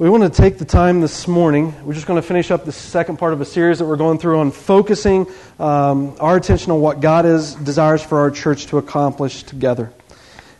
We want to take the time this morning. We're just going to finish up the second part of a series that we're going through on focusing um, our attention on what God is desires for our church to accomplish together.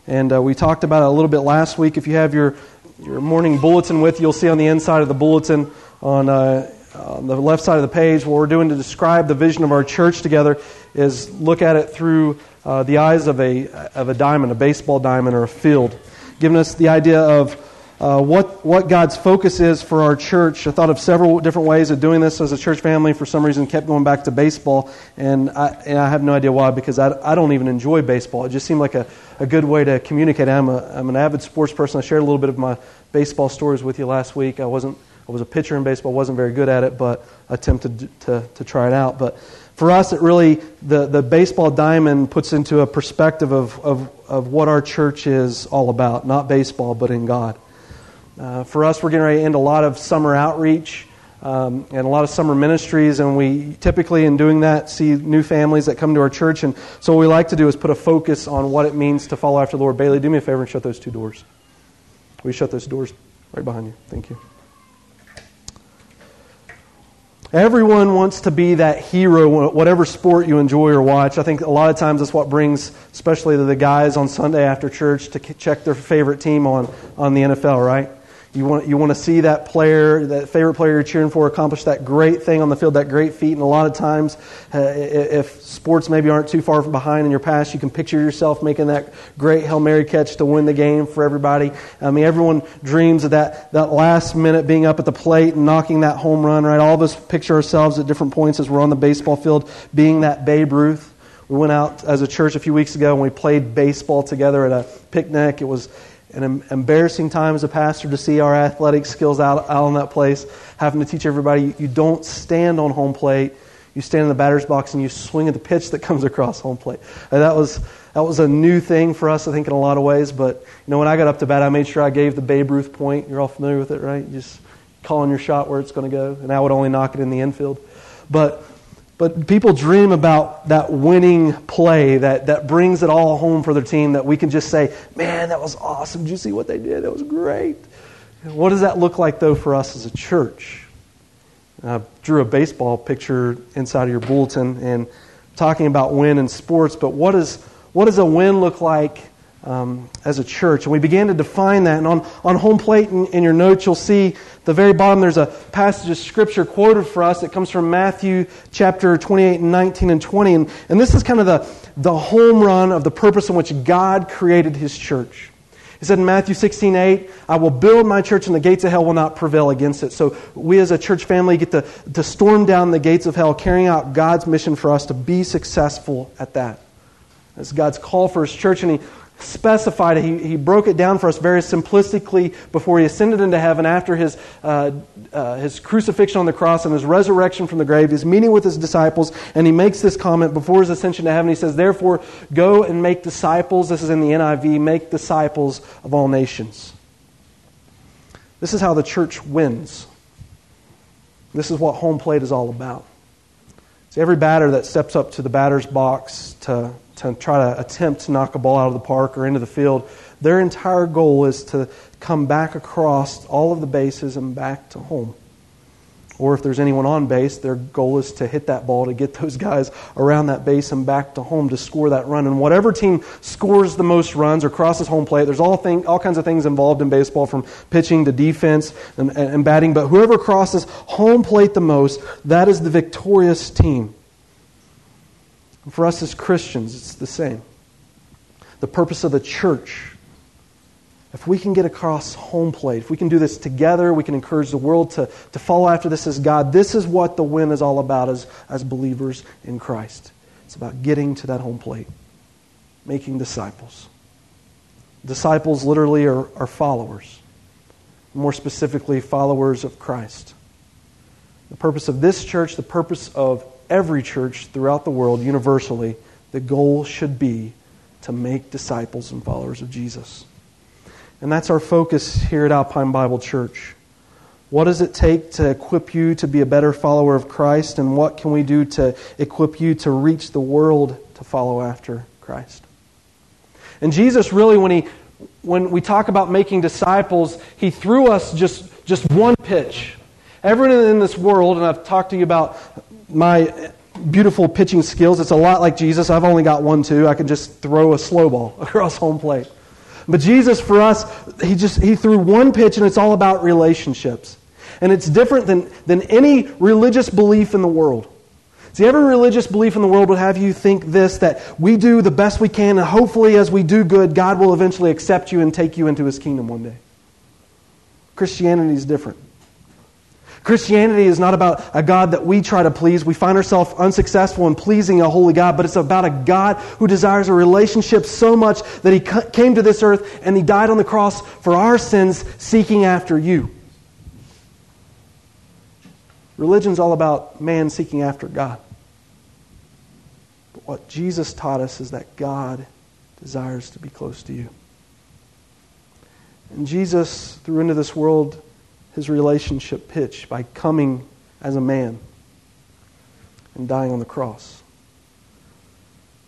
And uh, we talked about it a little bit last week. If you have your your morning bulletin with you, you'll see on the inside of the bulletin on, uh, on the left side of the page what we're doing to describe the vision of our church together is look at it through uh, the eyes of a of a diamond, a baseball diamond, or a field, giving us the idea of uh, what, what God's focus is for our church. I thought of several different ways of doing this as a church family. For some reason, kept going back to baseball, and I, and I have no idea why because I, I don't even enjoy baseball. It just seemed like a, a good way to communicate. I'm, a, I'm an avid sports person. I shared a little bit of my baseball stories with you last week. I wasn't I was a pitcher in baseball, wasn't very good at it, but attempted to, to try it out. But for us, it really, the, the baseball diamond puts into a perspective of, of, of what our church is all about. Not baseball, but in God. Uh, for us, we're getting ready to end a lot of summer outreach um, and a lot of summer ministries, and we typically, in doing that, see new families that come to our church. And so, what we like to do is put a focus on what it means to follow after the Lord. Bailey, do me a favor and shut those two doors. We shut those doors right behind you. Thank you. Everyone wants to be that hero, whatever sport you enjoy or watch. I think a lot of times that's what brings, especially the guys on Sunday after church, to check their favorite team on, on the NFL, right? You want, you want to see that player, that favorite player you're cheering for, accomplish that great thing on the field, that great feat. And a lot of times, uh, if sports maybe aren't too far behind in your past, you can picture yourself making that great Hail Mary catch to win the game for everybody. I mean, everyone dreams of that, that last minute being up at the plate and knocking that home run, right? All of us picture ourselves at different points as we're on the baseball field being that Babe Ruth. We went out as a church a few weeks ago and we played baseball together at a picnic. It was an embarrassing time as a pastor to see our athletic skills out, out on that place, having to teach everybody you don't stand on home plate. You stand in the batter's box and you swing at the pitch that comes across home plate. And that was that was a new thing for us, I think, in a lot of ways. But you know, when I got up to bat, I made sure I gave the Babe Ruth point. You're all familiar with it, right? You just calling your shot where it's going to go, and I would only knock it in the infield. But but people dream about that winning play that, that brings it all home for their team that we can just say, man, that was awesome. Did you see what they did? That was great. What does that look like, though, for us as a church? I drew a baseball picture inside of your bulletin and talking about win in sports, but what, is, what does a win look like um, as a church. And we began to define that. And on, on home plate in, in, your notes, you'll see the very bottom there's a passage of scripture quoted for us that comes from Matthew chapter 28 and 19 and 20. And, and this is kind of the, the home run of the purpose in which God created his church. He said in Matthew 16, 8, I will build my church and the gates of hell will not prevail against it. So we as a church family get to, to storm down the gates of hell, carrying out God's mission for us to be successful at that. That's God's call for his church, and he specified it. He, he broke it down for us very simplistically before he ascended into heaven after his, uh, uh, his crucifixion on the cross and his resurrection from the grave, his meeting with his disciples, and he makes this comment before his ascension to heaven. He says, Therefore, go and make disciples. This is in the NIV make disciples of all nations. This is how the church wins. This is what home plate is all about. See, every batter that steps up to the batter's box to to try to attempt to knock a ball out of the park or into the field. Their entire goal is to come back across all of the bases and back to home. Or if there's anyone on base, their goal is to hit that ball to get those guys around that base and back to home to score that run. And whatever team scores the most runs or crosses home plate, there's all, thing, all kinds of things involved in baseball from pitching to defense and, and batting. But whoever crosses home plate the most, that is the victorious team. For us as Christians, it's the same. The purpose of the church, if we can get across home plate, if we can do this together, we can encourage the world to, to follow after this as God. This is what the win is all about as, as believers in Christ. It's about getting to that home plate, making disciples. Disciples literally are, are followers, more specifically, followers of Christ. The purpose of this church, the purpose of every church throughout the world, universally, the goal should be to make disciples and followers of Jesus. And that's our focus here at Alpine Bible Church. What does it take to equip you to be a better follower of Christ? And what can we do to equip you to reach the world to follow after Christ? And Jesus really, when, he, when we talk about making disciples, he threw us just Just one pitch. Everyone in this world, and I've talked to you about my beautiful pitching skills. It's a lot like Jesus. I've only got one, too. I can just throw a slow ball across home plate. But Jesus, for us, he just he threw one pitch, and it's all about relationships. And it's different than, than any religious belief in the world. See, every religious belief in the world would have you think this that we do the best we can, and hopefully, as we do good, God will eventually accept you and take you into his kingdom one day. Christianity is different. Christianity is not about a God that we try to please. We find ourselves unsuccessful in pleasing a holy God, but it's about a God who desires a relationship so much that he came to this earth and he died on the cross for our sins, seeking after you. Religion's all about man seeking after God. But what Jesus taught us is that God desires to be close to you. And Jesus threw into this world his relationship pitch by coming as a man and dying on the cross.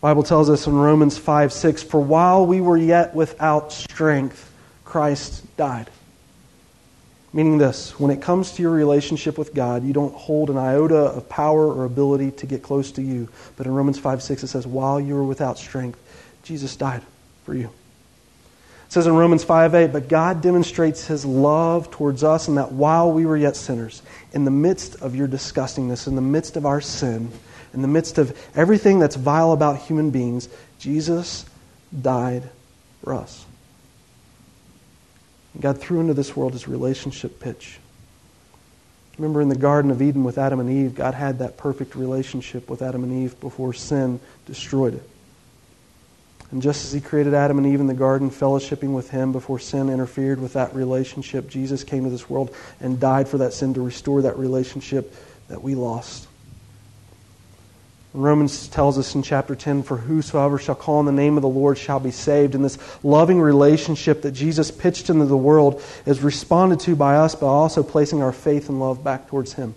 Bible tells us in Romans 5 6, For while we were yet without strength, Christ died. Meaning this when it comes to your relationship with God, you don't hold an iota of power or ability to get close to you. But in Romans 5 6, it says, While you were without strength, Jesus died for you. It says in Romans 5 8, But God demonstrates his love towards us in that while we were yet sinners, in the midst of your disgustingness, in the midst of our sin, in the midst of everything that's vile about human beings, Jesus died for us. God threw into this world his relationship pitch. Remember in the Garden of Eden with Adam and Eve, God had that perfect relationship with Adam and Eve before sin destroyed it. And just as he created Adam and Eve in the garden, fellowshipping with him before sin interfered with that relationship, Jesus came to this world and died for that sin to restore that relationship that we lost. Romans tells us in chapter 10 For whosoever shall call on the name of the Lord shall be saved. And this loving relationship that Jesus pitched into the world is responded to by us by also placing our faith and love back towards Him.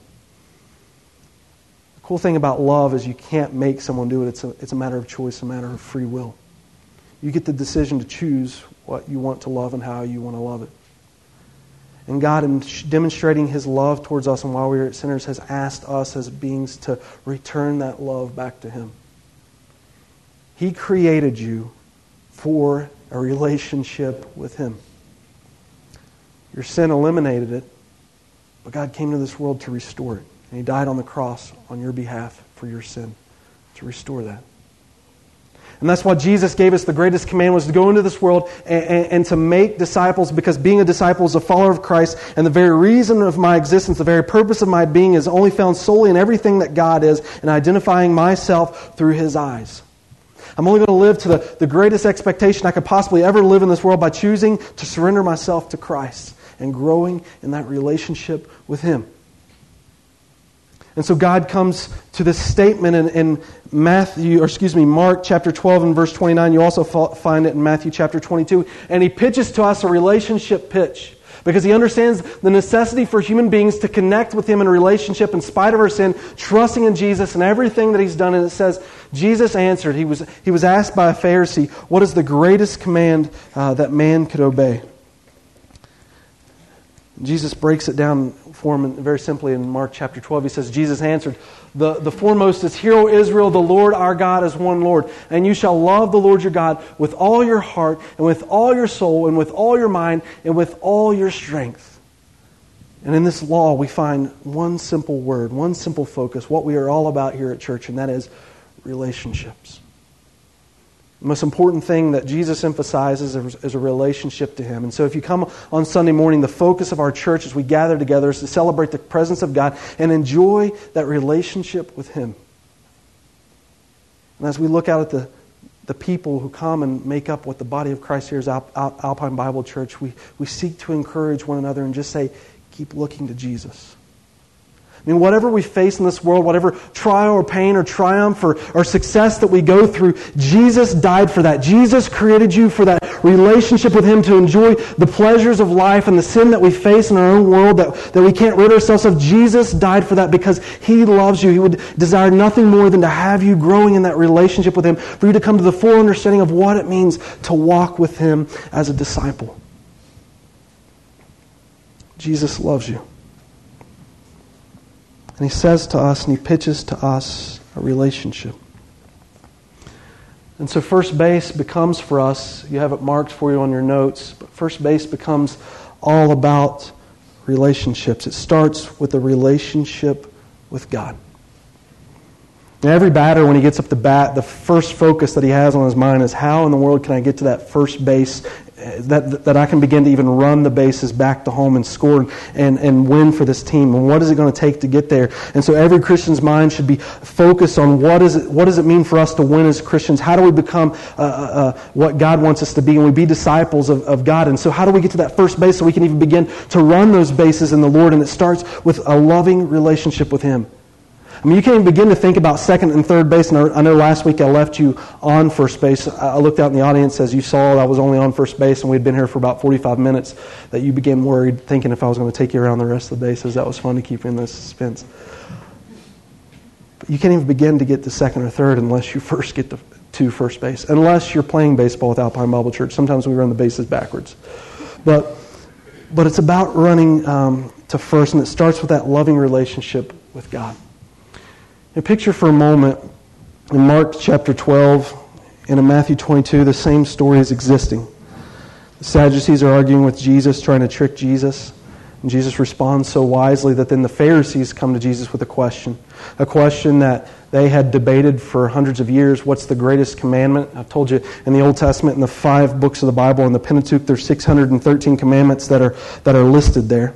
The cool thing about love is you can't make someone do it, it's a, it's a matter of choice, a matter of free will. You get the decision to choose what you want to love and how you want to love it. And God, in demonstrating His love towards us and while we were sinners, has asked us as beings to return that love back to Him. He created you for a relationship with Him. Your sin eliminated it, but God came to this world to restore it. And He died on the cross on your behalf for your sin to restore that. And that's why Jesus gave us the greatest command was to go into this world and, and, and, to make disciples because being a disciple is a follower of Christ. And the very reason of my existence, the very purpose of my being is only found solely in everything that God is and identifying myself through His eyes. I'm only going to live to the, the greatest expectation I could possibly ever live in this world by choosing to surrender myself to Christ and growing in that relationship with Him. And so God comes to this statement in, in, Matthew, or excuse me, Mark chapter 12 and verse 29. You also find it in Matthew chapter 22. And he pitches to us a relationship pitch because he understands the necessity for human beings to connect with him in a relationship in spite of our sin, trusting in Jesus and everything that he's done. And it says, Jesus answered. He was, he was asked by a Pharisee, What is the greatest command uh, that man could obey? Jesus breaks it down for him very simply in Mark chapter 12. He says, Jesus answered, the, the foremost is, Hear, O Israel, the Lord our God is one Lord. And you shall love the Lord your God with all your heart, and with all your soul, and with all your mind, and with all your strength. And in this law, we find one simple word, one simple focus, what we are all about here at church, and that is relationships. The most important thing that Jesus emphasizes is a relationship to Him. And so, if you come on Sunday morning, the focus of our church as we gather together is to celebrate the presence of God and enjoy that relationship with Him. And as we look out at the, the people who come and make up what the body of Christ here is Alpine Bible Church, we, we seek to encourage one another and just say, keep looking to Jesus. I mean, whatever we face in this world, whatever trial or pain or triumph or, or success that we go through, Jesus died for that. Jesus created you for that relationship with Him to enjoy the pleasures of life and the sin that we face in our own world that, that we can't rid ourselves of. Jesus died for that because He loves you. He would desire nothing more than to have you growing in that relationship with Him, for you to come to the full understanding of what it means to walk with Him as a disciple. Jesus loves you. And he says to us and he pitches to us a relationship. And so first base becomes for us, you have it marked for you on your notes, but first base becomes all about relationships. It starts with a relationship with God. And every batter, when he gets up to bat, the first focus that he has on his mind is how in the world can I get to that first base that, that I can begin to even run the bases back to home and score and, and win for this team. And what is it going to take to get there? And so every Christian's mind should be focused on what, is it, what does it mean for us to win as Christians? How do we become uh, uh, uh, what God wants us to be? And we be disciples of, of God. And so how do we get to that first base so we can even begin to run those bases in the Lord? And it starts with a loving relationship with Him. I mean, you can't even begin to think about second and third base. And I know last week I left you on first base. I looked out in the audience as you saw I was only on first base, and we'd been here for about 45 minutes. That you became worried, thinking if I was going to take you around the rest of the bases. That was fun to keep you in the suspense. But you can't even begin to get to second or third unless you first get to, to first base. Unless you're playing baseball with Alpine Bible Church. Sometimes we run the bases backwards. But, but it's about running um, to first, and it starts with that loving relationship with God. And picture for a moment in Mark chapter 12 and in Matthew 22, the same story is existing. The Sadducees are arguing with Jesus, trying to trick Jesus. And Jesus responds so wisely that then the Pharisees come to Jesus with a question. A question that they had debated for hundreds of years. What's the greatest commandment? I've told you in the Old Testament, in the five books of the Bible, in the Pentateuch, there's 613 commandments that are, that are listed there.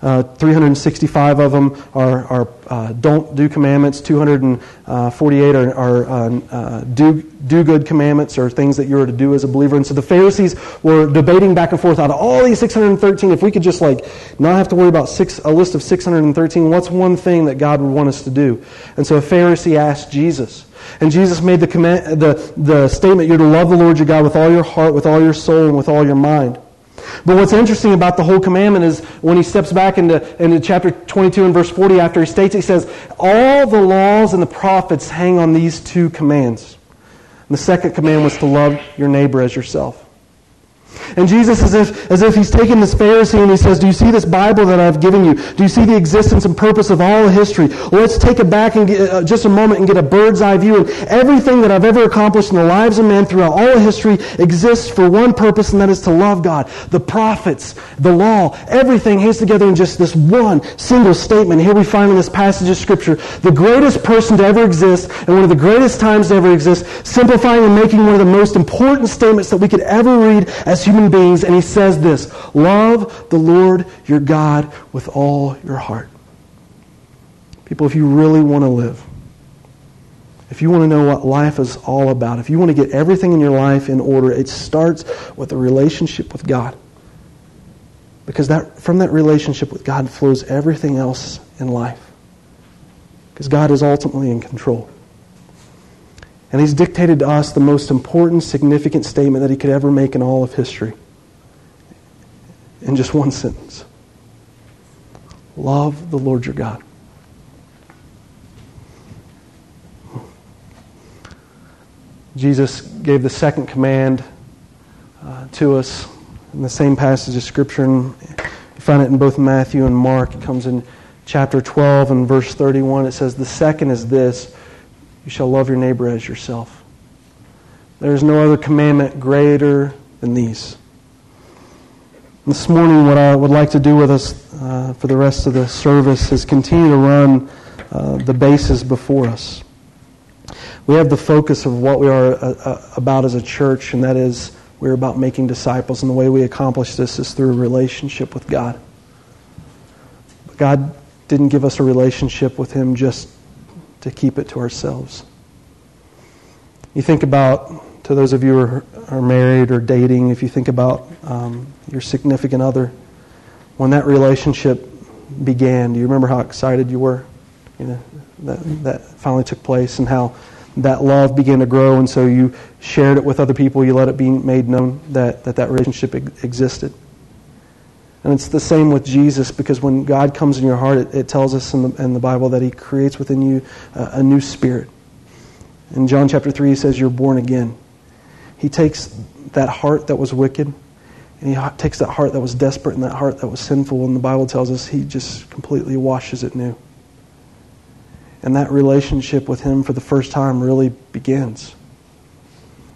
Uh, 365 of them are, are uh, don't do commandments. 248 are, are uh, uh, do, do good commandments or things that you are to do as a believer. And so the Pharisees were debating back and forth out of all these 613. If we could just like not have to worry about six, a list of 613, what's one thing that God would want us to do? And so a Pharisee asked Jesus. And Jesus made the, command, the, the statement, you're to love the Lord your God with all your heart, with all your soul, and with all your mind. But what's interesting about the whole commandment is when he steps back into, into chapter 22 and verse 40, after he states, he says, All the laws and the prophets hang on these two commands. And the second command was to love your neighbor as yourself. And Jesus, as if, as if he's taken this Pharisee and he says, Do you see this Bible that I've given you? Do you see the existence and purpose of all history? Let's take it back and get, uh, just a moment and get a bird's eye view. And everything that I've ever accomplished in the lives of men throughout all of history exists for one purpose, and that is to love God. The prophets, the law, everything hangs together in just this one single statement. Here we find in this passage of Scripture the greatest person to ever exist and one of the greatest times to ever exist, simplifying and making one of the most important statements that we could ever read as human beings, and he says this Love the Lord your God with all your heart. People, if you really want to live, if you want to know what life is all about, if you want to get everything in your life in order, it starts with a relationship with God. Because that, from that relationship with God flows everything else in life. Because God is ultimately in control. And he's dictated to us the most important, significant statement that he could ever make in all of history. In just one sentence Love the Lord your God. Jesus gave the second command uh, to us in the same passage of Scripture. And you find it in both Matthew and Mark. It comes in chapter 12 and verse 31. It says, The second is this you shall love your neighbor as yourself. There is no other commandment greater than these. This morning, what I would like to do with us uh, for the rest of the service is continue to run uh, the bases before us. We have the focus of what we are uh, uh about as a church, and that is we're about making disciples, and the way we accomplish this is through a relationship with God. God didn't give us a relationship with Him just to keep it to ourselves. You think about, to those of you who are, are married or dating, if you think about um, your significant other, when that relationship began, do you remember how excited you were? You know, that, that finally took place and how that love began to grow, and so you shared it with other people, you let it be made known that that, that relationship existed. And it's the same with Jesus because when God comes in your heart, it, it tells us in the, in the, Bible that He creates within you a, a new spirit. In John chapter 3, He says, You're born again. He takes that heart that was wicked And he takes that heart that was desperate and that heart that was sinful, and the Bible tells us he just completely washes it new. And that relationship with him for the first time really begins.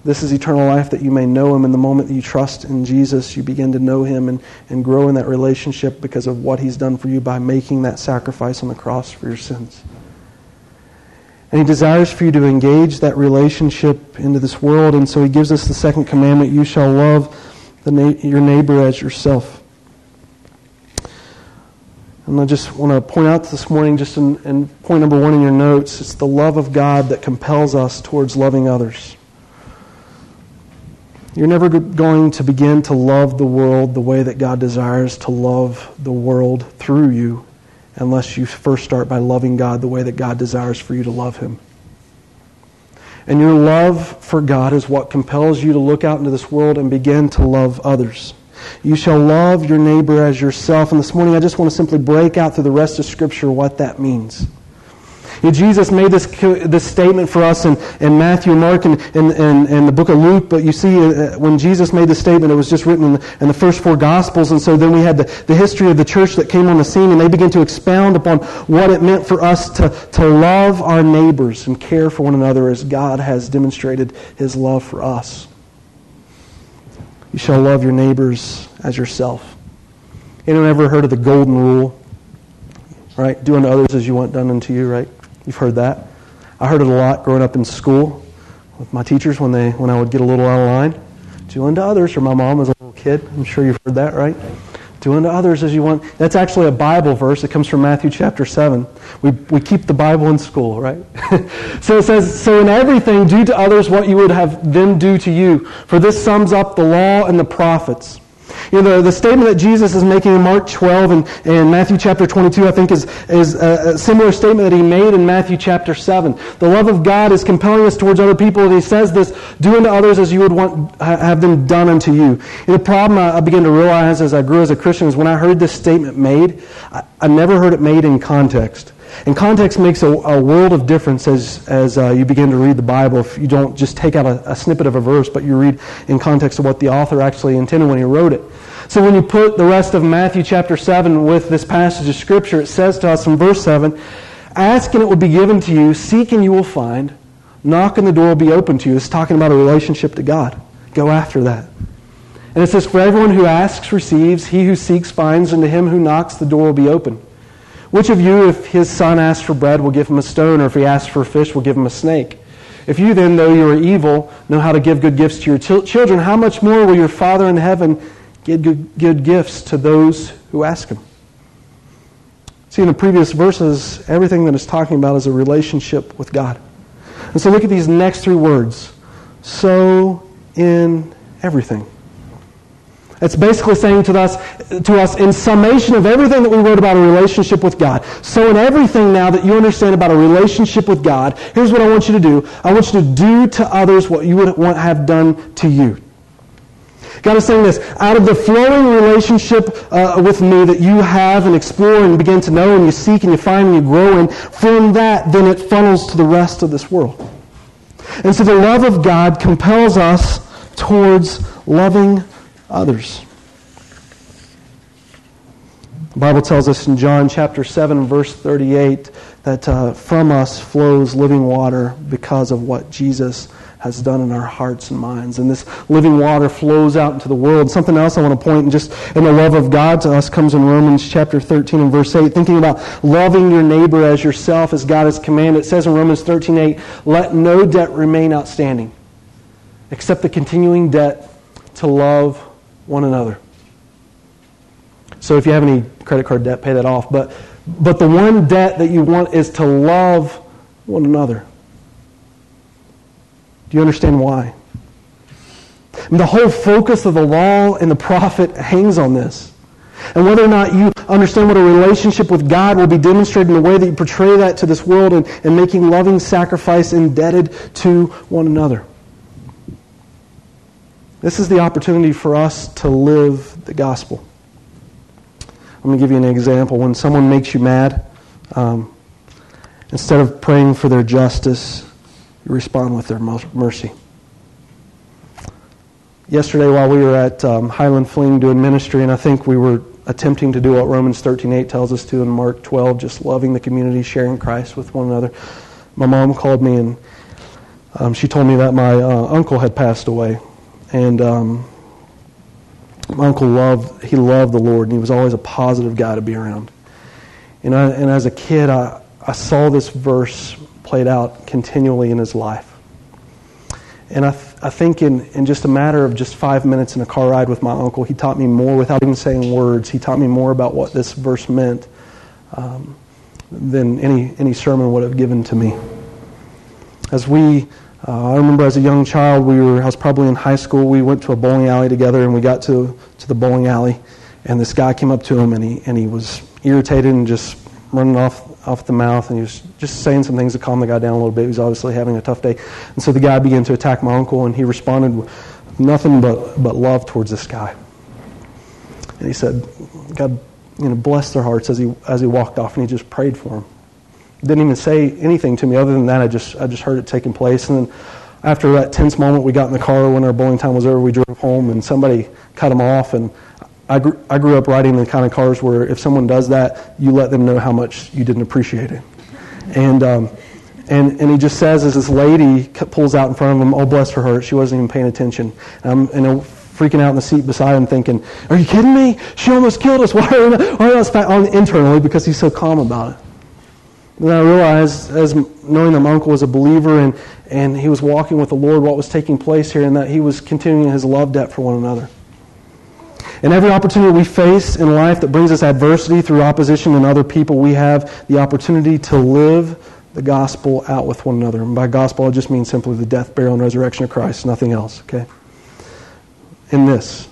This is eternal life that you may know him. In the moment that you trust in Jesus, you begin to know him and, and grow in that relationship because of what he's done for you by making that sacrifice on the cross for your sins. And he desires for you to engage that relationship into this world. And so he gives us the second commandment you shall love na- your neighbor as yourself. And I just want to point out this morning, just in, in point number one in your notes, it's the love of God that compels us towards loving others. You're never going to begin to love the world the way that God desires to love the world through you unless you first start by loving God the way that God desires for you to love Him. And your love for God is what compels you to look out into this world and begin to love others. You shall love your neighbor as yourself. And this morning I just want to simply break out through the rest of Scripture what that means. Jesus made this, this statement for us in, in Matthew, Mark, and in, in, in, the book of Luke, but you see, uh, when Jesus made this statement, it was just written in the, in the, first four Gospels, and so then we had the, the history of the church that came on the scene, and they began to expound upon what it meant for us to, to love our neighbors and care for one another as God has demonstrated his love for us. You shall love your neighbors as yourself. Anyone ever heard of the golden rule? Right? Do unto others as you want done unto you, right? You've heard that. I heard it a lot growing up in school with my teachers when, they, when I would get a little out of line. Do unto others, or my mom as a little kid. I'm sure you've heard that, right? Do unto others as you want. That's actually a Bible verse. It comes from Matthew chapter 7. We, we keep the Bible in school, right? so it says, So in everything, do to others what you would have them do to you. For this sums up the law and the prophets. You know, the, the statement that Jesus is making in Mark 12 and, and Matthew chapter 22, I think, is, is a, a similar statement that he made in Matthew chapter 7. The love of God is compelling us towards other people, and he says this, do unto others as you would want have them done unto you. And the problem I, I began to realize as I grew as a Christian is when I heard this statement made, I, I never heard it made in context. And context makes a, a world of difference as, as uh, you begin to read the Bible. If you don't just take out a, a, snippet of a verse, but you read in context of what the author actually intended when he wrote it. So when you put the rest of Matthew chapter 7 with this passage of Scripture, it says to us in verse 7 Ask and it will be given to you, seek and you will find, knock and the door will be open to you. It's talking about a relationship to God. Go after that. And it says, For everyone who asks receives, he who seeks finds, and to him who knocks the door will be open. Which of you, if his son asks for bread, will give him a stone, or if he asks for a fish, will give him a snake? If you then, though you are evil, know how to give good gifts to your ch- children, how much more will your Father in heaven give good, good gifts to those who ask him? See, in the previous verses, everything that is talking about is a relationship with God. And so look at these next three words. So in everything. It's basically saying to us, to us, in summation of everything that we wrote about a relationship with God. So in everything now that you understand about a relationship with God, here's what I want you to do. I want you to do to others what you would want have done to you. God is saying this, out of the flowing relationship uh, with me that you have and explore and begin to know and you seek and you find and you grow in, from that, then it funnels to the rest of this world. And so the love of God compels us towards loving others. The Bible tells us in John chapter 7, verse 38, that uh, from us flows living water because of what Jesus has done in our hearts and minds. And this living water flows out into the world. Something else I want to point and just in the love of God to us comes in Romans chapter 13 and verse 8, thinking about loving your neighbor as yourself as God has commanded. It says in Romans 13, 8, let no debt remain outstanding except the continuing debt to love one another. So if you have any credit card debt, pay that off. But, but the one debt that you want is to love one another. Do you understand why? And the whole focus of the law and the prophet hangs on this. And whether or not you understand what a relationship with God will be demonstrated in the way that you portray that to this world and, and making loving sacrifice indebted to one another. This is the opportunity for us to live the gospel. Let me give you an example. When someone makes you mad, um, instead of praying for their justice, you respond with their mercy. yesterday while we were at um, Highland Fling doing ministry, and I think we were attempting to do what Romans 13:8 tells us to in Mark 12, just loving the community, sharing Christ with one another. My mom called me and um, she told me that my uh, uncle had passed away, and um, my uncle loved he loved the Lord, and he was always a positive guy to be around. And, I, and as a kid, I, I saw this verse played out continually in his life. And I, th- I think in, in just a matter of just five minutes in a car ride with my uncle, he taught me more without even saying words. He taught me more about what this verse meant um, than any, any sermon would have given to me. As we, uh, I remember as a young child, we were, I was probably in high school, we went to a bowling alley together and we got to, to the bowling alley and this guy came up to him and he, and he was irritated and just running off off the mouth, and he was just saying some things to calm the guy down a little bit. He was obviously having a tough day. And so the guy began to attack my uncle, and he responded with nothing but, but love towards this guy. And he said, God, you know, bless their hearts as he, as he walked off, and he just prayed for him. Didn't even say anything to me other than that. I just, I just heard it taking place. And then after that tense moment, we got in the car when our bowling time was over. We drove home, and somebody cut him off, and I grew, I grew up riding the kind of cars where if someone does that, you let them know how much you didn't appreciate it. And, um, and, and he just says, as this lady pulls out in front of him, oh, bless her heart, she wasn't even paying attention. And I'm and I'm freaking out in the seat beside him thinking, are you kidding me? She almost killed us. Why are we not, why are we on internally? Because he's so calm about it. Then I realized, as knowing that my uncle was a believer and, and he was walking with the Lord, what was taking place here, and that he was continuing his love debt for one another. And every opportunity we face in life that brings us adversity through opposition and other people, we have the opportunity to live the gospel out with one another. And by gospel, I just mean simply the death, burial, and resurrection of Christ, nothing else, okay? In this,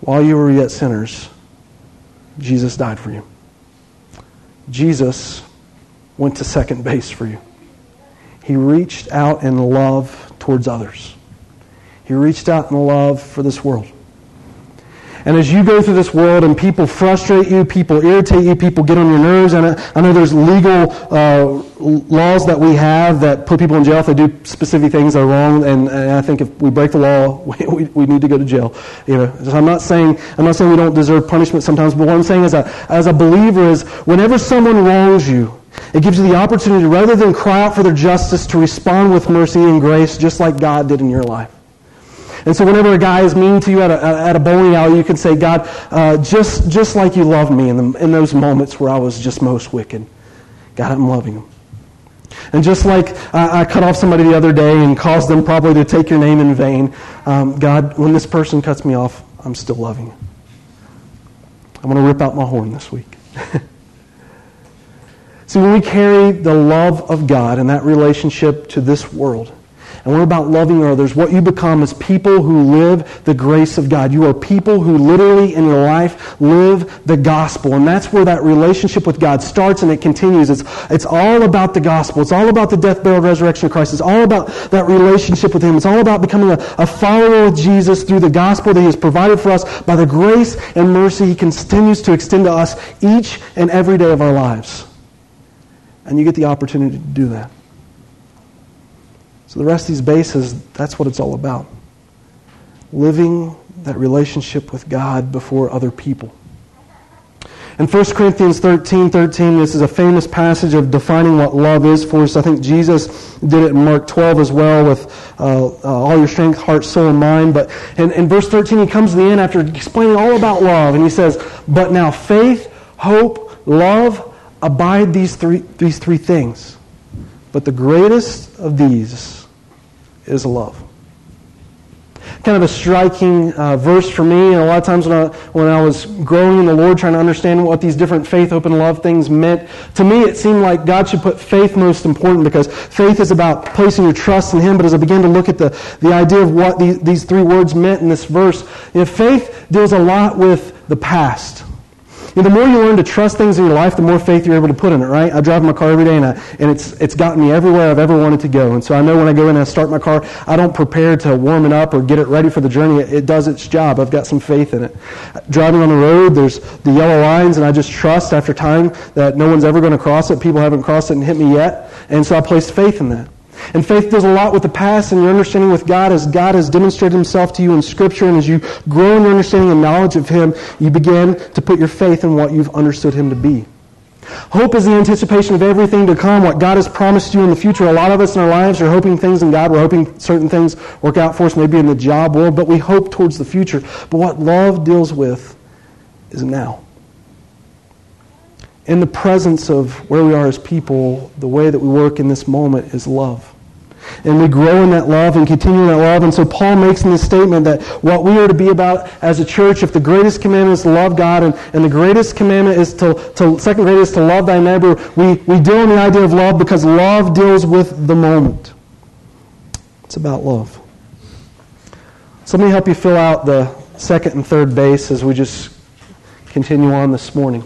while you were yet sinners, Jesus died for you. Jesus went to second base for you. He reached out in love towards others. He reached out in love for this world. And as you go through this world and people frustrate you, people irritate you, people get on your nerves, and I, know there's legal uh, laws that we have that put people in jail if they do specific things that are wrong, and, and I think if we break the law, we, we, need to go to jail. You know, so I'm not saying I'm not saying we don't deserve punishment sometimes, but what I'm saying as a as a believer is whenever someone wrongs you, it gives you the opportunity, rather than cry out for their justice, to respond with mercy and grace, just like God did in your life. And so whenever a guy is mean to you at a, at a bowling alley, you can say, God, uh, just, just like you loved me in, the, in those moments where I was just most wicked, God, I'm loving him. And just like I, I cut off somebody the other day and caused them probably to take your name in vain, um, God, when this person cuts me off, I'm still loving you. I'm going to rip out my horn this week. See, when we carry the love of God and that relationship to this world, and we're about loving others. What you become is people who live the grace of God. You are people who literally in your life live the gospel. And that's where that relationship with God starts and it continues. It's, it's all about the gospel. It's all about the death, burial, resurrection of Christ. It's all about that relationship with Him. It's all about becoming a, a follower of Jesus through the gospel that He has provided for us by the grace and mercy He continues to extend to us each and every day of our lives. And you get the opportunity to do that. So the rest of these bases, that's what it's all about. Living that relationship with God before other people. In 1 Corinthians 13, 13, this is a famous passage of defining what love is for us. I think Jesus did it in Mark 12 as well with uh, uh, all your strength, heart, soul, and mind. But in, in verse 13, he comes to the end after explaining all about love, and he says, But now faith, hope, love, abide these three, these three things. But the greatest of these is love. Kind of a striking uh, verse for me, and a lot of times when I, when I was growing in the Lord, trying to understand what these different faith, hope, and love things meant, to me it seemed like God should put faith most important because faith is about placing your trust in Him. But as I began to look at the, the idea of what these, these three words meant in this verse, know, faith deals a lot with the past. The more you learn to trust things in your life, the more faith you're able to put in it, right? I drive my car every day, and, I, and it's, it's gotten me everywhere I've ever wanted to go. And so I know when I go in and I start my car, I don't prepare to warm it up or get it ready for the journey. It, it does its job. I've got some faith in it. Driving on the road, there's the yellow lines, and I just trust after time that no one's ever going to cross it. People haven't crossed it and hit me yet. And so I placed faith in that. And faith does a lot with the past and your understanding with God as God has demonstrated himself to you in Scripture. And as you grow in your understanding and knowledge of him, you begin to put your faith in what you've understood him to be. Hope is the anticipation of everything to come, what God has promised you in the future. A lot of us in our lives are hoping things in God. We're hoping certain things work out for us, maybe in the job world, but we hope towards the future. But what love deals with is now. In the presence of where we are as people, the way that we work in this moment is love. And we grow in that love and continue in that love. And so Paul makes in this statement that what we are to be about as a church, if the greatest commandment is to love God and, and the greatest commandment is to, to, second greatest is to love thy neighbor, we, we deal in the idea of love because love deals with the moment. It's about love. So let me help you fill out the second and third base as we just continue on this morning.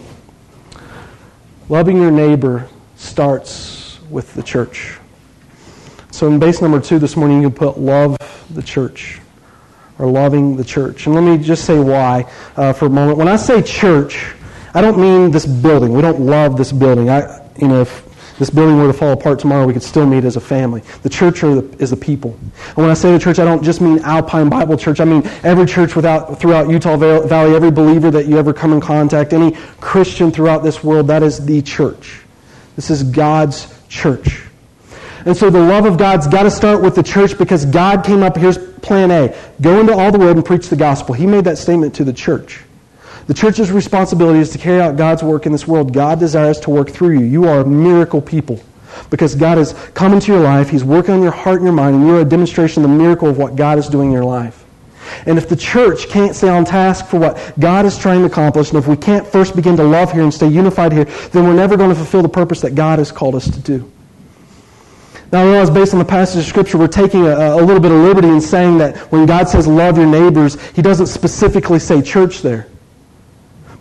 Loving your neighbor starts with the church. So in base number two this morning, you put love the church or loving the church. And let me just say why uh, for a moment. When I say church, I don't mean this building. We don't love this building. I, you know, if this building were to fall apart tomorrow, we could still meet as a family. The church the, is the people. And when I say the church, I don't just mean Alpine Bible Church. I mean every church without, throughout Utah Valley, every believer that you ever come in contact, any Christian throughout this world, that is the church. This is God's church. And so the love of God's got to start with the church because God came up. Here's plan A go into all the world and preach the gospel. He made that statement to the church. The church's responsibility is to carry out God's work in this world. God desires to work through you. You are a miracle people because God has come into your life. He's working on your heart and your mind, and you're a demonstration of the miracle of what God is doing in your life. And if the church can't stay on task for what God is trying to accomplish, and if we can't first begin to love here and stay unified here, then we're never going to fulfill the purpose that God has called us to do. Now, I realize based on the passage of Scripture, we're taking a, a, little bit of liberty in saying that when God says love your neighbors, He doesn't specifically say church there.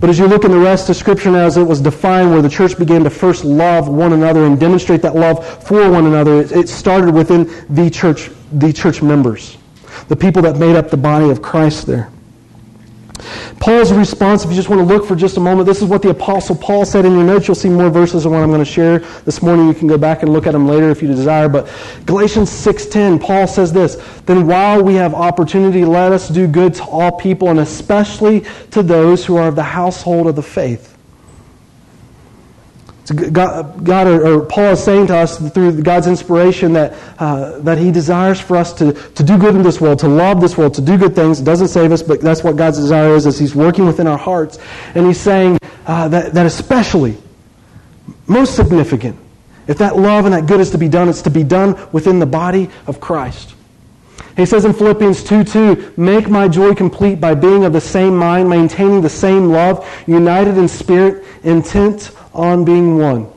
But as you look in the rest of Scripture now, as it was defined, where the church began to first love one another and demonstrate that love for one another, it, it started within the church, the church members, the people that made up the body of Christ there. Paul's response, if you just want to look for just a moment, this is what the Apostle Paul said in your notes. You'll see more verses of what I'm going to share this morning. You can go back and look at them later if you desire. But Galatians 6.10, Paul says this, Then while we have opportunity, let us do good to all people, and especially to those who are of the household of the faith. God, God or, or, Paul is saying to us through God's inspiration that, uh, that he desires for us to, to do good in this world, to love this world, to do good things. It doesn't save us, but that's what God's desire is, as he's working within our hearts. And he's saying uh, that, that especially, most significant, if that love and that good is to be done, it's to be done within the body of Christ. He says in Philippians 2 2, Make my joy complete by being of the same mind, maintaining the same love, united in spirit, intent on being one.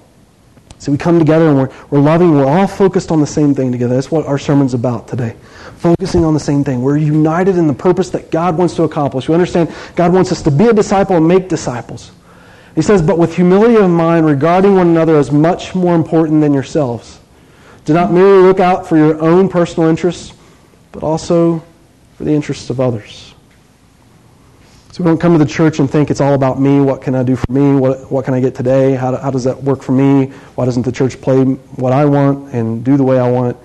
So we come together and we're, we're loving, we're all focused on the same thing together. That's what our sermon's about today. Focusing on the same thing. We're united in the purpose that God wants to accomplish. We understand God wants us to be a disciple and make disciples. He says, but with humility of mind, regarding one another as much more important than yourselves. Do not merely look out for your own personal interests, but also for the interests of others. So we don't come to the church and think it's all about me. What can I do for me? What, what can I get today? How, how does that work for me? Why doesn't the church play what I want and do the way I want?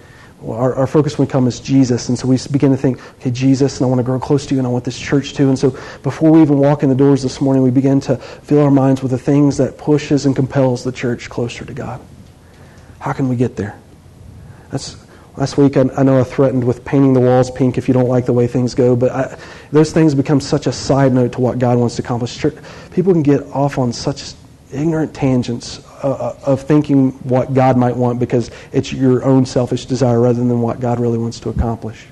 Our, our focus when we come is Jesus. And so we begin to think, okay, Jesus, and I want to grow close to you, and I want this church too. And so before we even walk in the doors this morning, we begin to fill our minds with the things that pushes and compels the church closer to God. How can we get there? That's Last week, I, I, know I threatened with painting the walls pink if you don't like the way things go, but I, those things become such a side note to what God wants to accomplish. People can get off on such ignorant tangents uh, uh, of thinking what God might want because it's your own selfish desire rather than what God really wants to accomplish.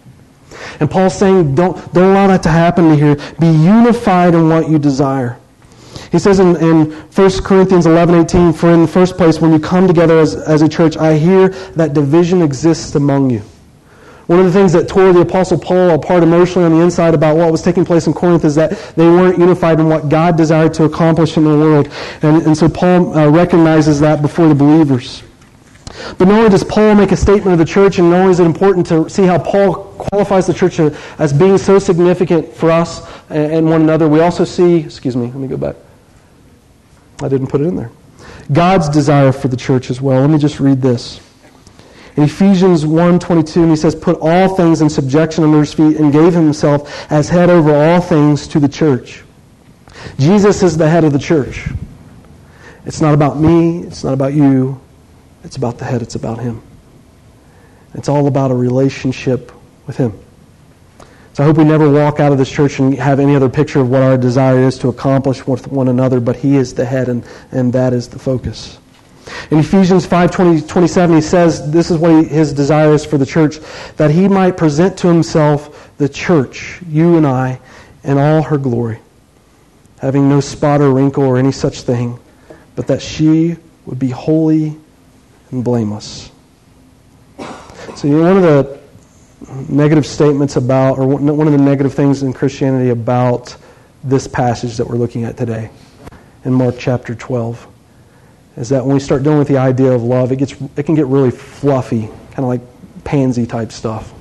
And Paul's saying, don't, don't allow that to happen to here. Be unified in what you desire. He says in, in 1 Corinthians 11, 18, For in the first place, when you come together as, as a church, I hear that division exists among you. One of the things that tore the Apostle Paul apart emotionally on the inside about what was taking place in Corinth is that they weren't unified in what God desired to accomplish in the world. And, and so Paul uh, recognizes that before the believers. But not only does Paul make a statement of the church, and not only is it important to see how Paul qualifies the church as being so significant for us and one another, we also see, excuse me, let me go back. I didn't put it in there. God's desire for the church as well. Let me just read this. In Ephesians 1.22, and he says, put all things in subjection under his feet and gave himself as head over all things to the church. Jesus is the head of the church. It's not about me. It's not about you. It's about the head. It's about him. It's all about a relationship with him. So I hope we never walk out of this church and have any other picture of what our desire is to accomplish with one another, but he is the head, and, and that is the focus. In Ephesians 5 20, 27, he says this is what he, his desire is for the church that he might present to himself the church, you and I, in all her glory, having no spot or wrinkle or any such thing, but that she would be holy and blameless. So, you know, one of the negative statements about, or one of the negative things in Christianity about this passage that we're looking at today in Mark chapter 12 is that when we start dealing with the idea of love, it, gets, it can get really fluffy, kind of like pansy type stuff.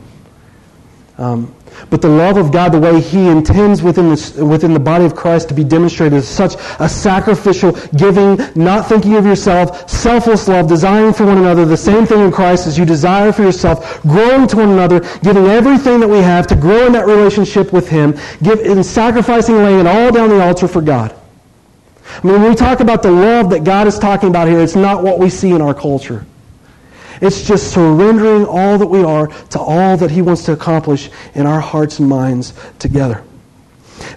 Um, but the love of God, the way He intends within, this, within the body of Christ to be demonstrated, is such a sacrificial, giving, not thinking of yourself, selfless love, desiring for one another, the same thing in Christ as you desire for yourself, growing to one another, giving everything that we have to grow in that relationship with Him, give, in sacrificing, laying it all down the altar for God. I mean, when we talk about the love that God is talking about here, it's not what we see in our culture. It's just surrendering all that we are to all that He wants to accomplish in our hearts and minds together.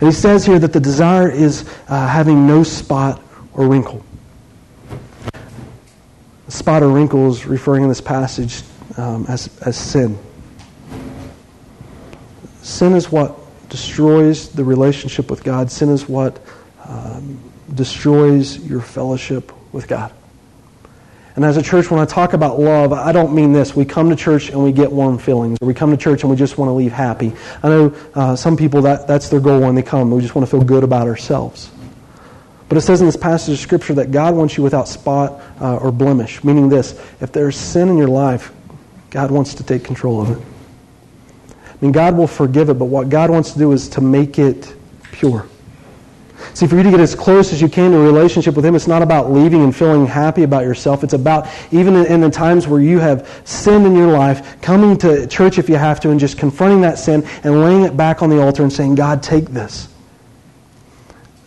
And He says here that the desire is uh, having no spot or wrinkle. Spot or wrinkle is referring in this passage um, as, as sin. Sin is what destroys the relationship with God. Sin is what um, destroys your fellowship with God. And as a church, when I talk about love, I don't mean this. We come to church and we get warm feelings, or we come to church and we just want to leave happy. I know uh, some people, that, that's their goal when they come. We just want to feel good about ourselves. But it says in this passage of Scripture that God wants you without spot uh, or blemish, meaning this if there's sin in your life, God wants to take control of it. I mean, God will forgive it, but what God wants to do is to make it pure. See, for you to get as close as you can to a relationship with Him, it's not about leaving and feeling happy about yourself. It's about, even in the times where you have sinned in your life, coming to church if you have to and just confronting that sin and laying it back on the altar and saying, God, take this.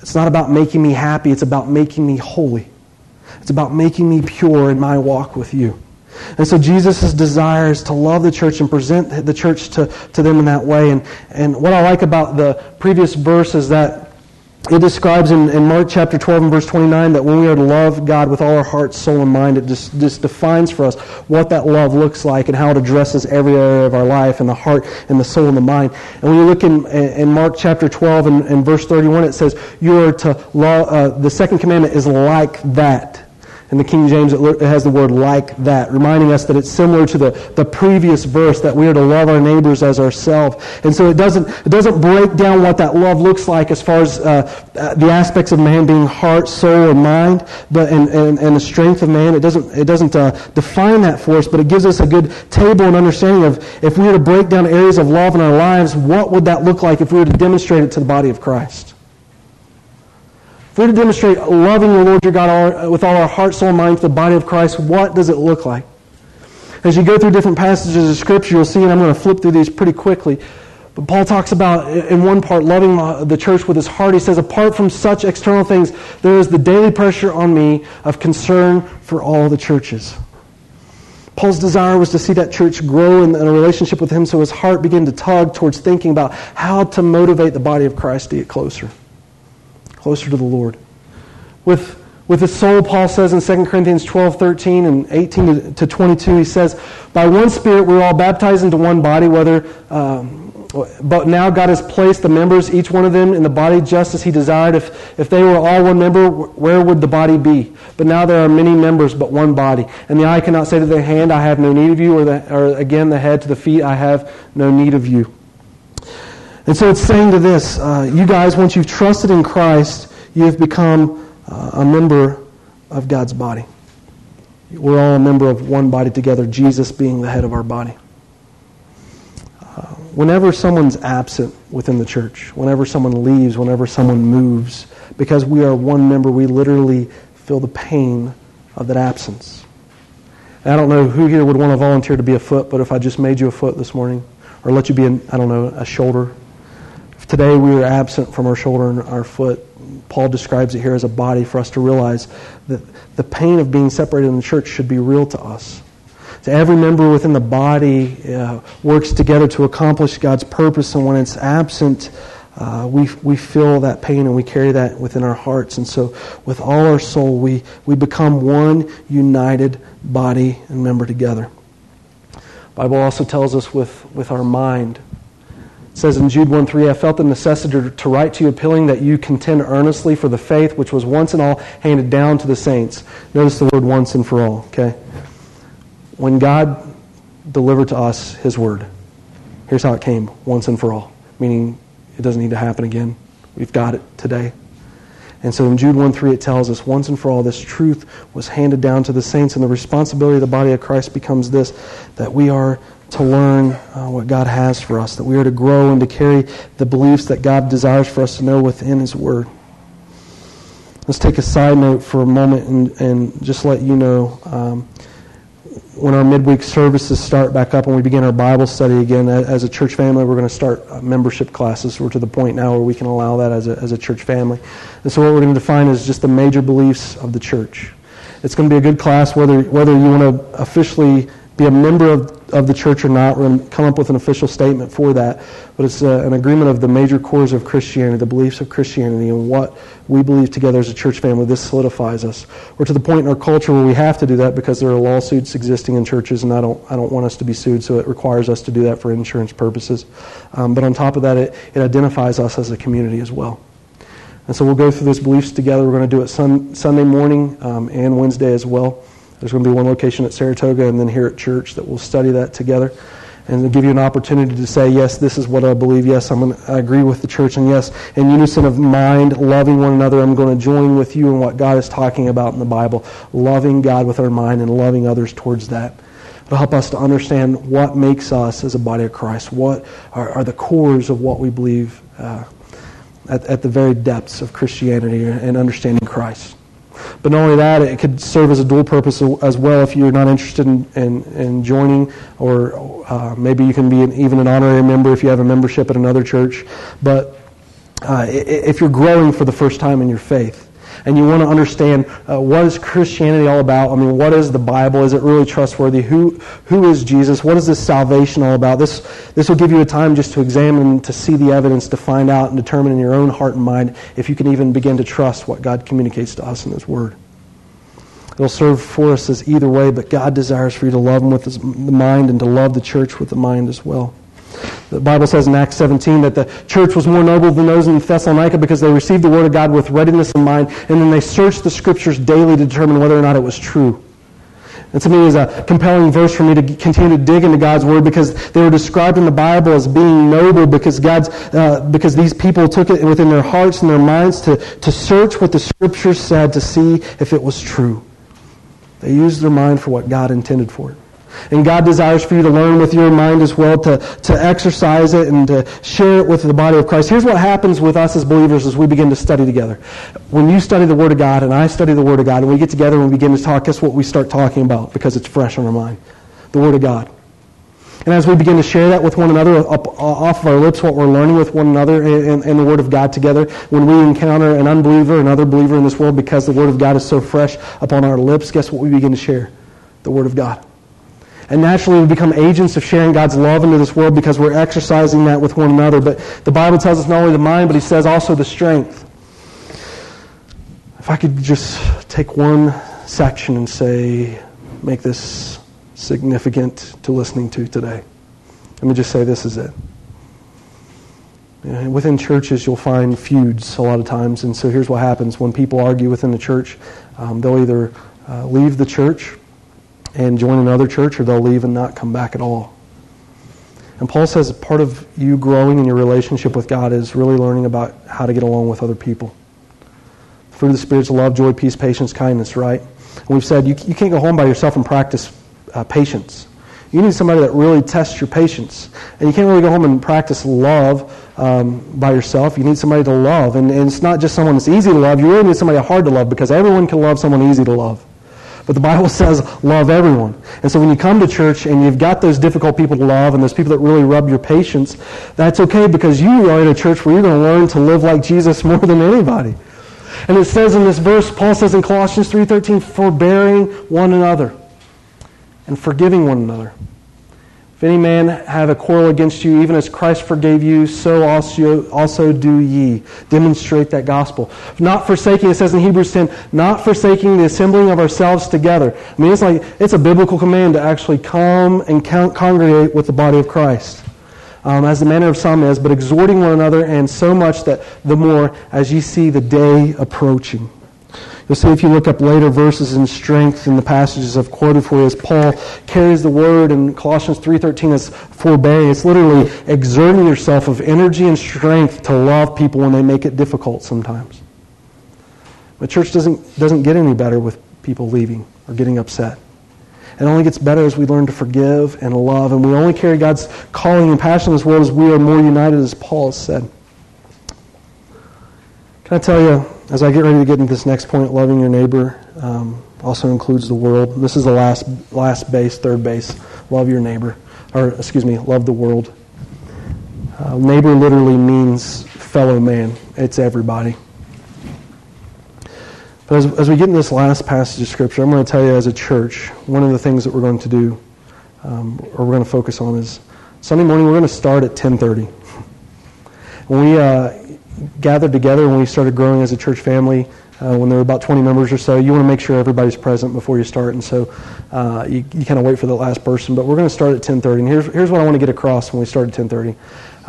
It's not about making me happy, it's about making me holy. It's about making me pure in my walk with you. And so Jesus' desire is to love the church and present the church to, to them in that way. And, and what I like about the previous verse is that it describes in, in, Mark chapter 12 and verse 29 that when we are to love God with all our heart, soul, and mind, it just, just defines for us what that love looks like and how it addresses every area of our life and the heart and the soul and the mind. And when you look in, in Mark chapter 12 and, and verse 31, it says, You are to love, uh, the second commandment is like that. In the King James, it has the word like that, reminding us that it's similar to the, the previous verse that we are to love our neighbors as ourselves. And so it doesn't, it doesn't break down what that love looks like as far as uh, uh, the aspects of man being heart, soul, and mind, but, and, and, and the strength of man. It doesn't, it doesn't uh, define that for us, but it gives us a good table and understanding of if we were to break down areas of love in our lives, what would that look like if we were to demonstrate it to the body of Christ? We're to demonstrate loving the Lord your God with all our heart, soul, mind the body of Christ, what does it look like? As you go through different passages of Scripture, you'll see, and I'm going to flip through these pretty quickly. But Paul talks about, in one part, loving uh, the church with his heart. He says, apart from such external things, there is the daily pressure on me of concern for all the churches. Paul's desire was to see that church grow in, a relationship with him, so his heart began to tug towards thinking about how to motivate the body of Christ to get closer closer to the Lord. With, with his soul, Paul says in 2 Corinthians 12, 13 and 18 to 22, he says, By one Spirit we're all baptized into one body, whether, um, but now God has placed the members, each one of them, in the body just as he desired. If, if they were all one member, where would the body be? But now there are many members, but one body. And the eye cannot say to the hand, I have no need of you, or, the, or again the head to the feet, I have no need of you. And so it's saying to this uh, you guys, once you've trusted in Christ, you have become uh, a member of God's body. We're all a member of one body together, Jesus being the head of our body. Uh, whenever someone's absent within the church, whenever someone leaves, whenever someone moves, because we are one member, we literally feel the pain of that absence. I don't know who here would want to volunteer to be a foot, but if I just made you a foot this morning, or let you be, an, I don't know, a shoulder. Today we are absent from our shoulder and our foot, Paul describes it here as a body for us to realize that the pain of being separated in the church should be real to us. So every member within the body uh, works together to accomplish God's purpose, and when it's absent, uh, we, we feel that pain and we carry that within our hearts. And so, with all our soul, we, we become one united body and member together. Bible also tells us with, with our mind. Says in Jude 1 3, I felt the necessity to write to you, appealing that you contend earnestly for the faith which was once and all handed down to the saints. Notice the word once and for all, okay? When God delivered to us his word, here's how it came once and for all, meaning it doesn't need to happen again. We've got it today. And so in Jude 1 3, it tells us once and for all, this truth was handed down to the saints, and the responsibility of the body of Christ becomes this that we are to learn uh, what God has for us, that we are to grow and to carry the beliefs that God desires for us to know within His Word. Let's take a side note for a moment and, and just let you know. Um, when our midweek services start back up and we begin our Bible study again, as a church family, we're going to start uh, membership classes. We're to the point now where we can allow that as a, as a church family. And so, what we're going to define is just the major beliefs of the church. It's going to be a good class whether, whether you want to officially be a member of, of the church or not. We're going to come up with an official statement for that. But it's uh, an agreement of the major cores of Christianity, the beliefs of Christianity, and what we believe together as a church family. This solidifies us. We're to the point in our culture where we have to do that because there are lawsuits existing in churches, and I don't, I don't want us to be sued, so it requires us to do that for insurance purposes. Um, but on top of that, it, it identifies us as a community as well. And so we'll go through those beliefs together. We're going to do it sun, Sunday morning um, and Wednesday as well. There's going to be one location at Saratoga and then here at church that we'll study that together and give you an opportunity to say, yes, this is what I believe. Yes, I'm going to, I agree with the church. And yes, in unison of mind, loving one another, I'm going to join with you in what God is talking about in the Bible, loving God with our mind and loving others towards that. It'll help us to understand what makes us as a body of Christ, what are, are the cores of what we believe uh, at, at the very depths of Christianity and understanding Christ. But not only that, it could serve as a dual purpose as well if you're not interested in, in, in joining, or uh, maybe you can be an, even an honorary member if you have a membership at another church. But uh, if you're growing for the first time in your faith, and you want to understand uh, what is Christianity all about. I mean, what is the Bible? Is it really trustworthy? Who who is Jesus? What is this salvation all about? This this will give you a time just to examine, to see the evidence, to find out and determine in your own heart and mind if you can even begin to trust what God communicates to us in His Word. It'll serve for us as either way, but God desires for you to love Him with the mind and to love the church with the mind as well. The Bible says in Acts 17 that the church was more noble than those in Thessalonica because they received the Word of God with readiness in mind, and then they searched the Scriptures daily to determine whether or not it was true. And to me is a compelling verse for me to continue to dig into God's Word because they were described in the Bible as being noble because God's, uh, because these people took it within their hearts and their minds to, to search what the Scriptures said to see if it was true. They used their mind for what God intended for it. And God desires for you to learn with your mind as well, to, to exercise it and to share it with the body of Christ. Here's what happens with us as believers as we begin to study together. When you study the Word of God and I study the Word of God and we get together and we begin to talk, guess what we start talking about because it's fresh on our mind? The Word of God. And as we begin to share that with one another, up, off of our lips, what we're learning with one another and, the Word of God together, when we encounter an unbeliever, another believer in this world, because the Word of God is so fresh upon our lips, guess what we begin to share? The Word of God. And naturally, we become agents of sharing God's love into this world because we're exercising that with one another. But the Bible tells us not only the mind, but He says also the strength. If I could just take one section and say, make this significant to listening to today. Let me just say this is it. within churches, you'll find feuds a lot of times. And so here's what happens when people argue within the church um, they'll either uh, leave the church and join another church, or they'll leave and not come back at all. And Paul says part of you growing in your relationship with God is really learning about how to get along with other people. Fruit of the Spirit's love, joy, peace, patience, kindness, right? And we've said you, you can't go home by yourself and practice uh, patience. You need somebody that really tests your patience. And you can't really go home and practice love um, by yourself. You need somebody to love. And, and it's not just someone that's easy to love. You really need somebody hard to love because everyone can love someone easy to love. But the Bible says love everyone. And so when you come to church and you've got those difficult people to love and those people that really rub your patience, that's okay because you are in a church where you're going to learn to live like Jesus more than anybody. And it says in this verse, Paul says in Colossians 3.13, forbearing one another and forgiving one another. If any man have a quarrel against you, even as Christ forgave you, so also, also do ye. Demonstrate that gospel. Not forsaking, it says in Hebrews 10, not forsaking the assembling of ourselves together. I mean, it's like, it's a biblical command to actually come and congregate with the body of Christ. Um, as the manner of some is, but exhorting one another, and so much that the more as ye see the day approaching. You'll see if you look up later verses in strength in the passages I've quoted for you as Paul carries the word in Colossians 3.13 as forbearing. It's literally exerting yourself of energy and strength to love people when they make it difficult sometimes. But church doesn't, doesn't get any better with people leaving or getting upset. It only gets better as we learn to forgive and love. And we only carry God's calling and passion in this world as we are more united, as Paul has said. Can I tell you, as I get ready to get into this next point, loving your neighbor um, also includes the world. This is the last last base, third base. Love your neighbor, or excuse me, love the world. Uh, neighbor literally means fellow man. It's everybody. But as, as we get in this last passage of Scripture, I'm going to tell you as a church, one of the things that we're going to do, um, or we're going to focus on is Sunday morning, we're going to start at 1030. When we, uh, gathered together when we started growing as a church family, uh, when there were about 20 members or so, you want to make sure everybody's present before you start. And so uh, you, you kind of wait for the last person. But we're going to start at 10.30. And here's, here's what I want to get across when we start at 10.30.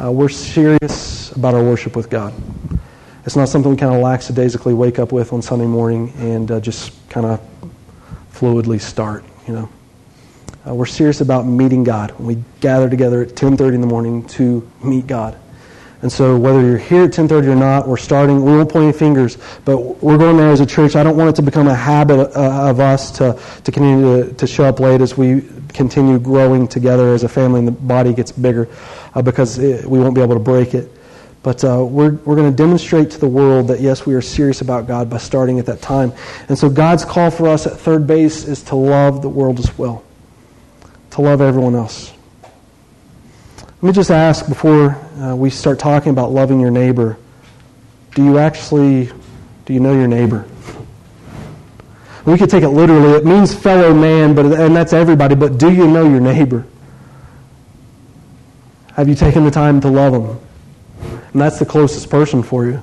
Uh, we're serious about our worship with God. It's not something we kind of lackadaisically wake up with on Sunday morning and uh, just kind of fluidly start, you know. Uh, we're serious about meeting God. When we gather together at 10.30 in the morning to meet God. And so whether you're here at 10:30 or not, we're starting. We won't point any fingers, but we're going there as a church. I don't want it to become a habit uh, of us to, to continue to, to show up late as we continue growing together as a family and the body gets bigger uh, because it, we won't be able to break it. But uh, we're, we're going to demonstrate to the world that, yes, we are serious about God by starting at that time. And so God's call for us at third base is to love the world as well, to love everyone else. Let me just ask before uh, we start talking about loving your neighbor do you actually do you know your neighbor? We could take it literally. It means fellow man, but and that's everybody, but do you know your neighbor? Have you taken the time to love them? And that's the closest person for you.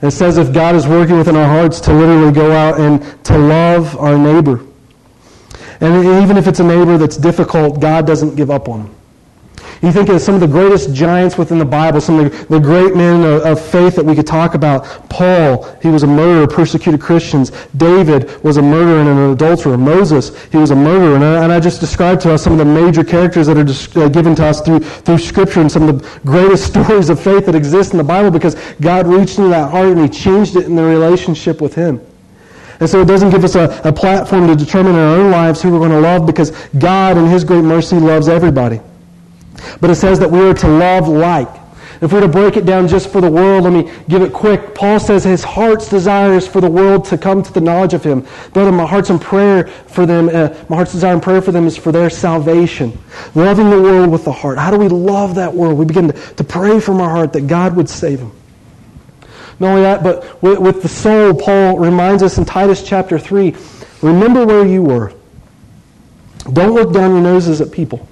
It says if God is working within our hearts to literally go out and to love our neighbor. And even if it's a neighbor that's difficult, God doesn't give up on them. You think of some of the greatest giants within the Bible, some of the, the great men of, of, faith that we could talk about. Paul, he was a murderer, persecuted Christians. David was a murderer and an adulterer. Moses, he was a murderer. And I, and I just described to us some of the major characters that are just, uh, given to us through, through Scripture and some of the greatest stories of faith that exist in the Bible because God reached into that heart and he changed it in the relationship with him. And so it doesn't give us a, a platform to determine in our own lives who we're going to love because God, in His great mercy, loves everybody. But it says that we are to love like. If we were to break it down just for the world, let me give it quick. Paul says his heart's desire is for the world to come to the knowledge of him. Brother, my heart's in prayer for them. Uh, my heart's desire and prayer for them is for their salvation. Loving the world with the heart. How do we love that world? We begin to, to pray from our heart that God would save them. Not only that, but with, with the soul, Paul reminds us in Titus chapter 3 remember where you were. Don't look down your noses at people.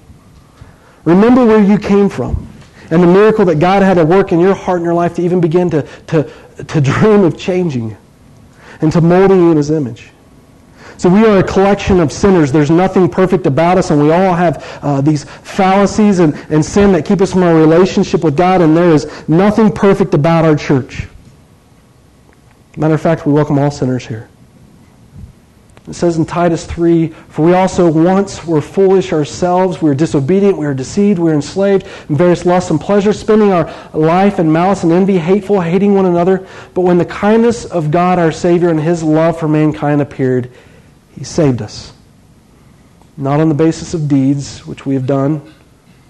Remember where you came from and the miracle that God had to work in your heart and your life to even begin to, to, to dream of changing you and to molding you in His image. So we are a collection of sinners. There's nothing perfect about us, and we all have uh, these fallacies and, and sin that keep us from our relationship with God, and there is nothing perfect about our church. Matter of fact, we welcome all sinners here. It says in Titus 3 For we also once were foolish ourselves. We were disobedient. We were deceived. We were enslaved in various lusts and pleasures, spending our life in malice and envy, hateful, hating one another. But when the kindness of God our Savior and his love for mankind appeared, he saved us. Not on the basis of deeds, which we have done,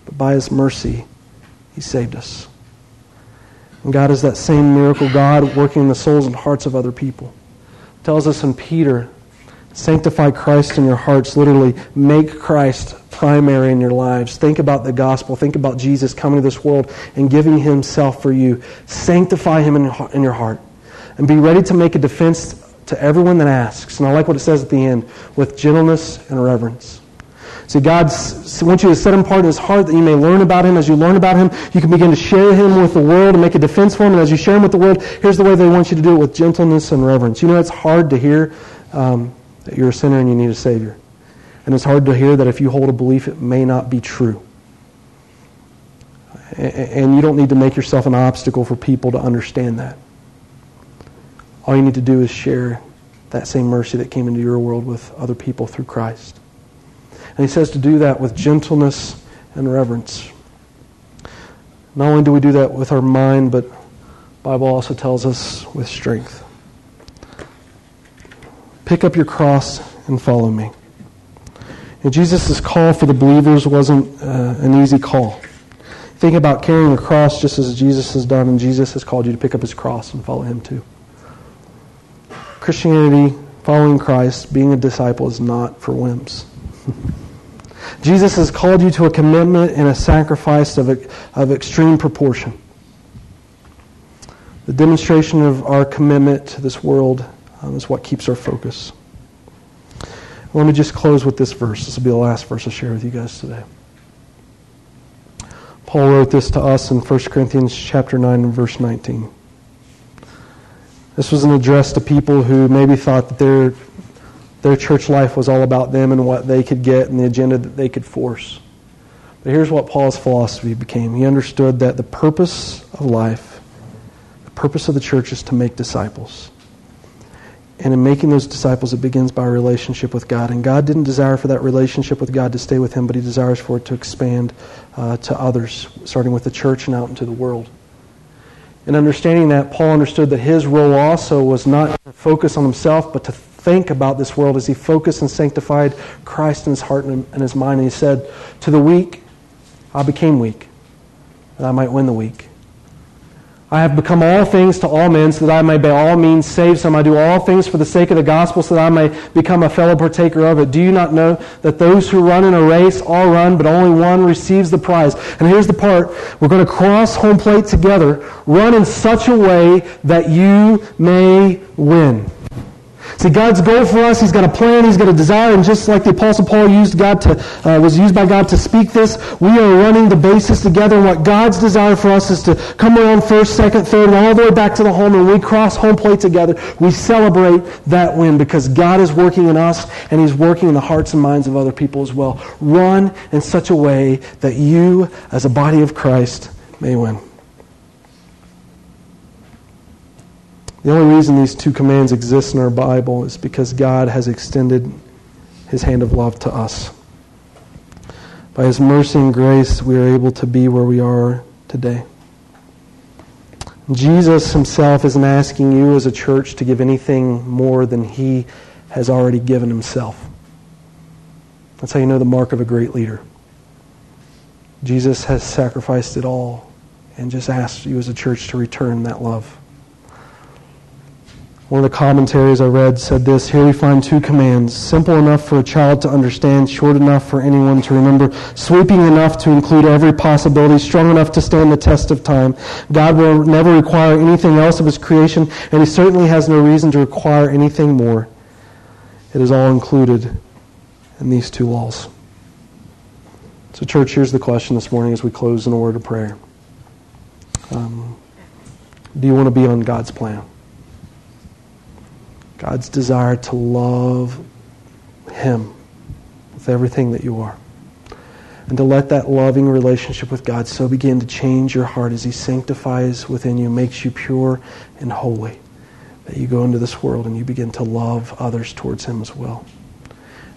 but by his mercy, he saved us. And God is that same miracle God working in the souls and hearts of other people. It tells us in Peter Sanctify Christ in your hearts, literally, make Christ primary in your lives. Think about the gospel. Think about Jesus coming to this world and giving himself for you. Sanctify him in your heart. And be ready to make a defense to everyone that asks. And I like what it says at the end with gentleness and reverence. See, God wants you to set him apart in his heart that you may learn about him. As you learn about him, you can begin to share him with the world and make a defense for him. And as you share him with the world, here's the way they want you to do it with gentleness and reverence. You know, it's hard to hear um, that you're a sinner and you need a Savior. And it's hard to hear that if you hold a belief, it may not be true. And you don't need to make yourself an obstacle for people to understand that. All you need to do is share that same mercy that came into your world with other people through Christ. And he says to do that with gentleness and reverence. Not only do we do that with our mind, but Bible also tells us with strength. Pick up your cross and follow me. And Jesus' call for the believers wasn't uh, an easy call. Think about carrying a cross just as Jesus has done, and Jesus has called you to pick up his cross and follow him too. Christianity, following Christ, being a disciple is not for wimps. Jesus has called you to a commitment and a sacrifice of, of extreme proportion. The demonstration of our commitment to this world um, is what keeps our focus. Let me just close with this verse. This will be the last verse I'll share with you guys today. Paul wrote this to us in 1 Corinthians chapter 9 and verse 19. This was an address to people who maybe thought that their their church life was all about them and what they could get and the agenda that they could force. But here's what Paul's philosophy became. He understood that the purpose of life, the purpose of the church is to make disciples. And in making those disciples, it begins by a relationship with God. And God didn't desire for that relationship with God to stay with him, but he desires for it to expand uh, to others, starting with the church and out into the world. In understanding that, Paul understood that his role also was not to focus on himself, but to think about this world as he focused and sanctified Christ in his heart and in his mind. And he said, To the weak, I became weak, that I might win the weak. I have become all things to all men, so that I may by all means save some. I do all things for the sake of the gospel, so that I may become a fellow partaker of it. Do you not know that those who run in a race all run, but only one receives the prize? And here's the part. We're going to cross home plate together. Run in such a way that you may win. See, God's goal for us, He's got a plan, He's got a desire, and just like the Apostle Paul used God to, uh, was used by God to speak this, we are running the basis together. What God's desire for us is to come around first, second, third, and all the way back to the home, and we cross home plate together. We celebrate that win because God is working in us, and He's working in the hearts and minds of other people as well. Run in such a way that you, as a body of Christ, may win. The only reason these two commands exist in our Bible is because God has extended his hand of love to us. By his mercy and grace, we are able to be where we are today. Jesus himself isn't asking you as a church to give anything more than he has already given himself. That's how you know the mark of a great leader. Jesus has sacrificed it all and just asks you as a church to return that love. One of the commentaries I read said this Here we find two commands, simple enough for a child to understand, short enough for anyone to remember, sweeping enough to include every possibility, strong enough to stand the test of time. God will never require anything else of his creation, and he certainly has no reason to require anything more. It is all included in these two laws. So, church, here's the question this morning as we close in a word of prayer um, Do you want to be on God's plan? God's desire to love Him with everything that you are. And to let that loving relationship with God so begin to change your heart as He sanctifies within you, makes you pure and holy, that you go into this world and you begin to love others towards Him as well.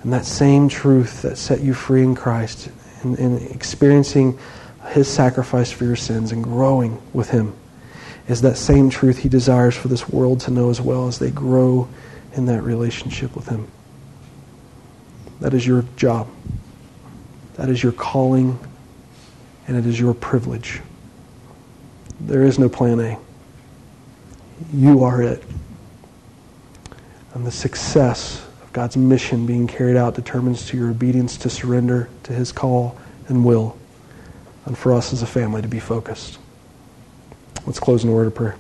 And that same truth that set you free in Christ and, and experiencing His sacrifice for your sins and growing with Him is that same truth he desires for this world to know as well as they grow in that relationship with him. That is your job. That is your calling, and it is your privilege. There is no plan A. You are it. And the success of God's mission being carried out determines to your obedience to surrender to His call and will, and for us as a family to be focused. Let's close in a word of prayer.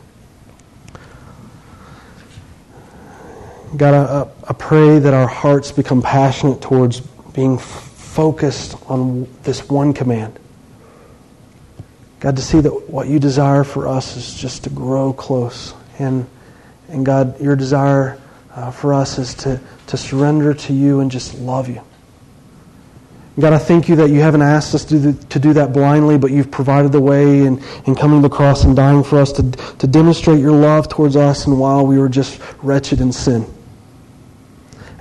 God, I, I pray that our hearts become passionate towards being focused on this one command. God, to see that what you desire for us is just to grow close. And, and God, your desire uh, for us is to, to surrender to you and just love you. God, I thank you that you haven't asked us to do, to do that blindly, but you've provided the way in, in coming to the cross and dying for us to, to demonstrate your love towards us and while we were just wretched in sin.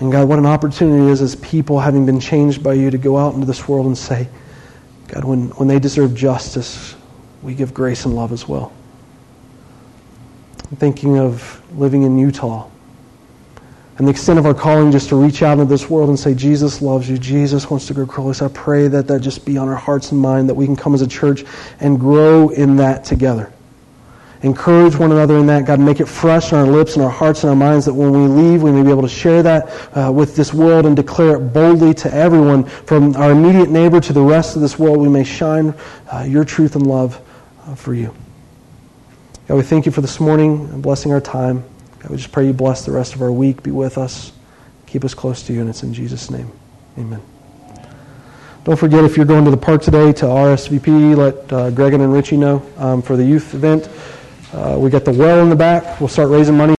And God, what an opportunity it is as people having been changed by you to go out into this world and say, God, when, when they deserve justice, we give grace and love as well. I'm thinking of living in Utah and the extent of our calling just to reach out into this world and say, Jesus loves you. Jesus wants to grow close. I pray that that just be on our hearts and mind, that we can come as a church and grow in that together. Encourage one another in that. God, make it fresh on our lips and our hearts and our minds that when we leave, we may be able to share that uh, with this world and declare it boldly to everyone, from our immediate neighbor to the rest of this world. We may shine uh, your truth and love uh, for you. God, we thank you for this morning and blessing our time. God, we just pray you bless the rest of our week. Be with us. Keep us close to you, and it's in Jesus' name. Amen. Don't forget, if you're going to the park today to RSVP, let uh, Gregan and Richie know um, for the youth event. Uh, we got the well in the back. We'll start raising money.